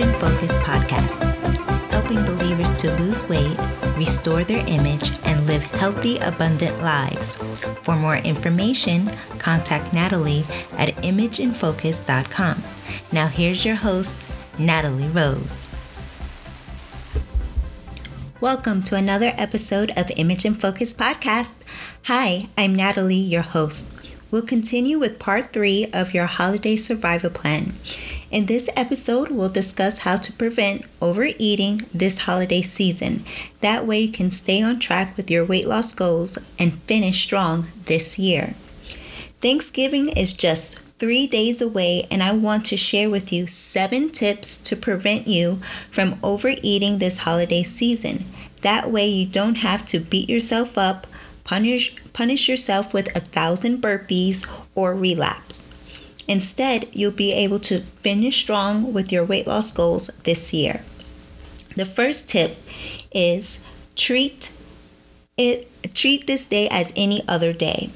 In Focus podcast, helping believers to lose weight, restore their image, and live healthy, abundant lives. For more information, contact Natalie at imageinfocus.com. Now, here's your host, Natalie Rose. Welcome to another episode of Image In Focus podcast. Hi, I'm Natalie, your host. We'll continue with part three of your holiday survival plan. In this episode, we'll discuss how to prevent overeating this holiday season. That way, you can stay on track with your weight loss goals and finish strong this year. Thanksgiving is just three days away, and I want to share with you seven tips to prevent you from overeating this holiday season. That way, you don't have to beat yourself up, punish, punish yourself with a thousand burpees, or relapse. Instead, you'll be able to finish strong with your weight loss goals this year. The first tip is treat it treat this day as any other day.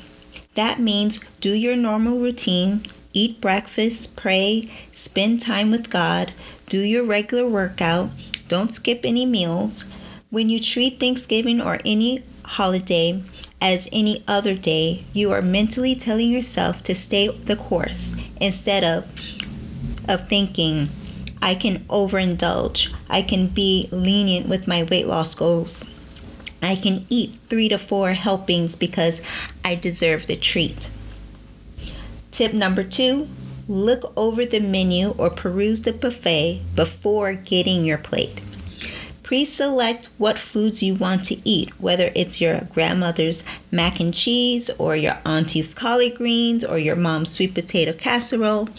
That means do your normal routine, eat breakfast, pray, spend time with God, do your regular workout, don't skip any meals. When you treat Thanksgiving or any holiday as any other day, you are mentally telling yourself to stay the course instead of of thinking I can overindulge. I can be lenient with my weight loss goals. I can eat 3 to 4 helpings because I deserve the treat. Tip number 2, look over the menu or peruse the buffet before getting your plate. Pre select what foods you want to eat, whether it's your grandmother's mac and cheese, or your auntie's collard greens, or your mom's sweet potato casserole.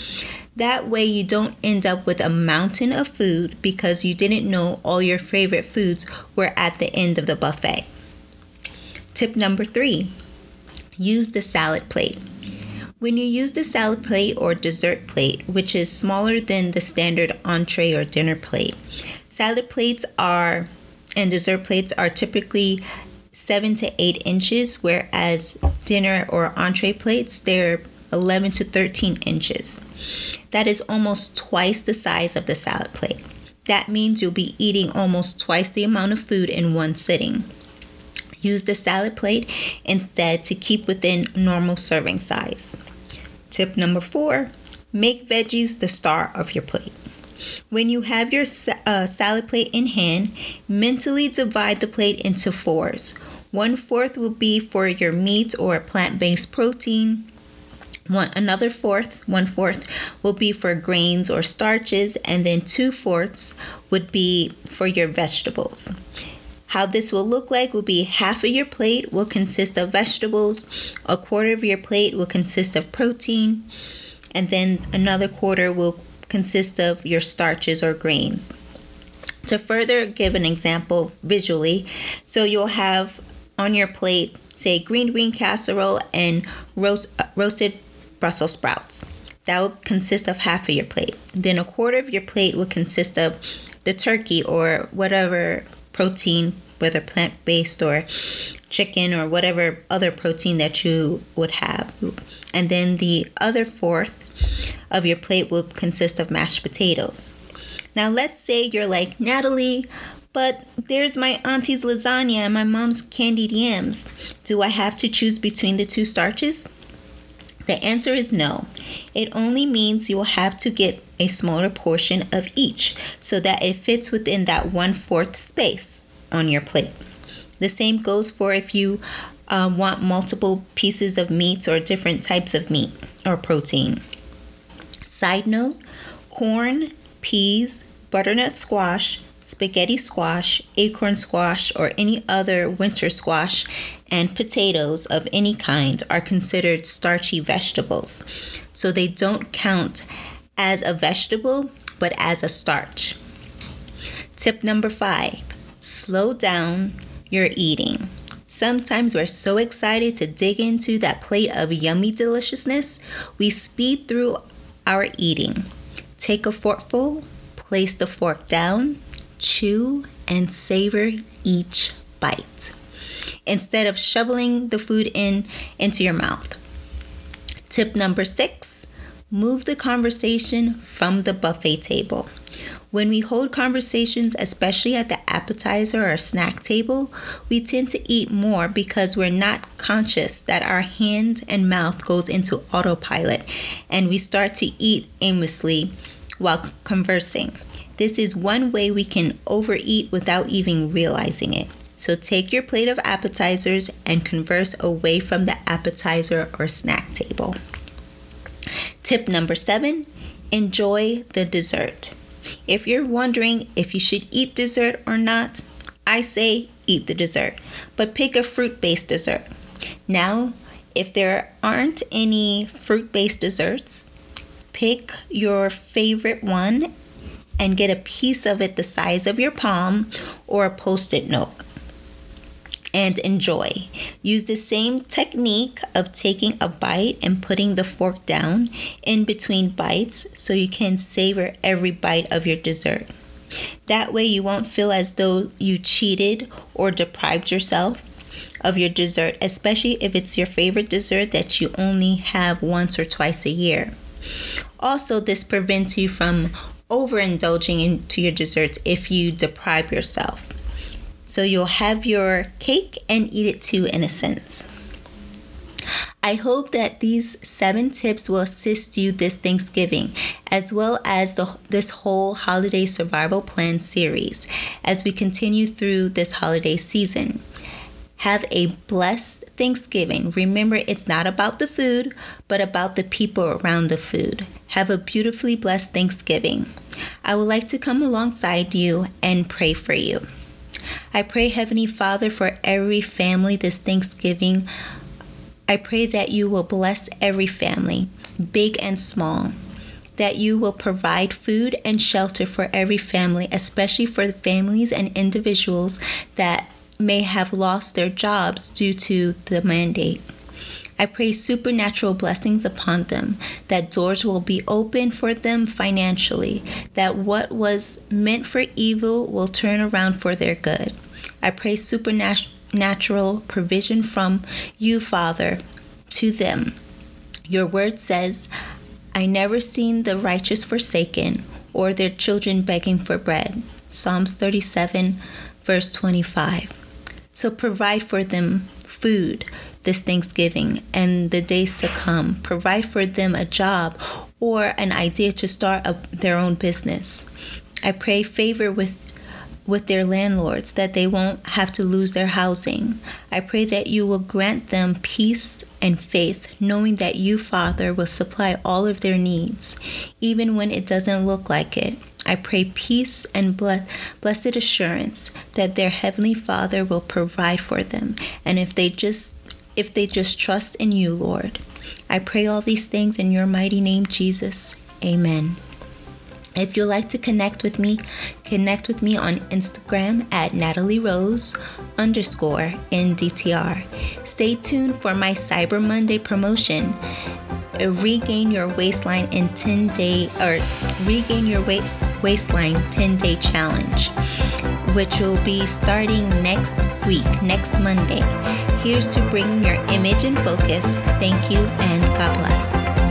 That way, you don't end up with a mountain of food because you didn't know all your favorite foods were at the end of the buffet. Tip number three use the salad plate. When you use the salad plate or dessert plate, which is smaller than the standard entree or dinner plate, Salad plates are and dessert plates are typically seven to eight inches, whereas dinner or entree plates they're 11 to 13 inches. That is almost twice the size of the salad plate. That means you'll be eating almost twice the amount of food in one sitting. Use the salad plate instead to keep within normal serving size. Tip number four make veggies the star of your plate. When you have your uh, salad plate in hand, mentally divide the plate into fours. One fourth will be for your meat or plant based protein. One another fourth, one fourth will be for grains or starches, and then two fourths would be for your vegetables. How this will look like will be half of your plate will consist of vegetables, a quarter of your plate will consist of protein, and then another quarter will consist of your starches or grains. To further give an example visually, so you'll have on your plate, say, green bean casserole and roast, uh, roasted Brussels sprouts. That will consist of half of your plate. Then a quarter of your plate will consist of the turkey or whatever protein, whether plant based or chicken or whatever other protein that you would have. And then the other fourth of your plate will consist of mashed potatoes. Now, let's say you're like, Natalie, but there's my auntie's lasagna and my mom's candied yams. Do I have to choose between the two starches? The answer is no. It only means you will have to get a smaller portion of each so that it fits within that one fourth space on your plate. The same goes for if you uh, want multiple pieces of meat or different types of meat or protein. Side note corn, peas, butternut squash, spaghetti squash, acorn squash, or any other winter squash, and potatoes of any kind are considered starchy vegetables. So they don't count as a vegetable, but as a starch. Tip number five slow down your eating. Sometimes we're so excited to dig into that plate of yummy deliciousness, we speed through our eating. Take a forkful, place the fork down, chew, and savor each bite instead of shoveling the food in into your mouth. Tip number six move the conversation from the buffet table. When we hold conversations, especially at the appetizer or snack table, we tend to eat more because we're not conscious that our hand and mouth goes into autopilot and we start to eat aimlessly while conversing. This is one way we can overeat without even realizing it. So take your plate of appetizers and converse away from the appetizer or snack table. Tip number seven enjoy the dessert. If you're wondering if you should eat dessert or not, I say eat the dessert, but pick a fruit based dessert. Now, if there aren't any fruit based desserts, pick your favorite one and get a piece of it the size of your palm or a post it note and enjoy. Use the same technique of taking a bite and putting the fork down in between bites so you can savor every bite of your dessert. That way, you won't feel as though you cheated or deprived yourself of your dessert, especially if it's your favorite dessert that you only have once or twice a year. Also, this prevents you from overindulging into your desserts if you deprive yourself. So you'll have your cake and eat it too, in a sense. I hope that these seven tips will assist you this Thanksgiving, as well as the, this whole holiday survival plan series as we continue through this holiday season. Have a blessed Thanksgiving. Remember, it's not about the food, but about the people around the food. Have a beautifully blessed Thanksgiving. I would like to come alongside you and pray for you. I pray, Heavenly Father, for every family this Thanksgiving. I pray that you will bless every family, big and small, that you will provide food and shelter for every family, especially for the families and individuals that may have lost their jobs due to the mandate. I pray supernatural blessings upon them, that doors will be open for them financially, that what was meant for evil will turn around for their good. I pray supernatural provision from you, Father, to them. Your word says, I never seen the righteous forsaken or their children begging for bread. Psalms 37, verse 25. So provide for them food, this Thanksgiving and the days to come. Provide for them a job or an idea to start a, their own business. I pray favor with with their landlords that they won't have to lose their housing. I pray that you will grant them peace and faith, knowing that you, Father, will supply all of their needs, even when it doesn't look like it. I pray peace and blessed assurance that their heavenly Father will provide for them. And if they just if they just trust in you, Lord. I pray all these things in your mighty name, Jesus. Amen. If you'd like to connect with me, connect with me on Instagram at Natalie Rose underscore NDTR. Stay tuned for my Cyber Monday promotion. Regain your waistline in 10 day or regain your waist, waistline 10 day challenge, which will be starting next week, next Monday. Here's to bring your image in focus. Thank you and God bless.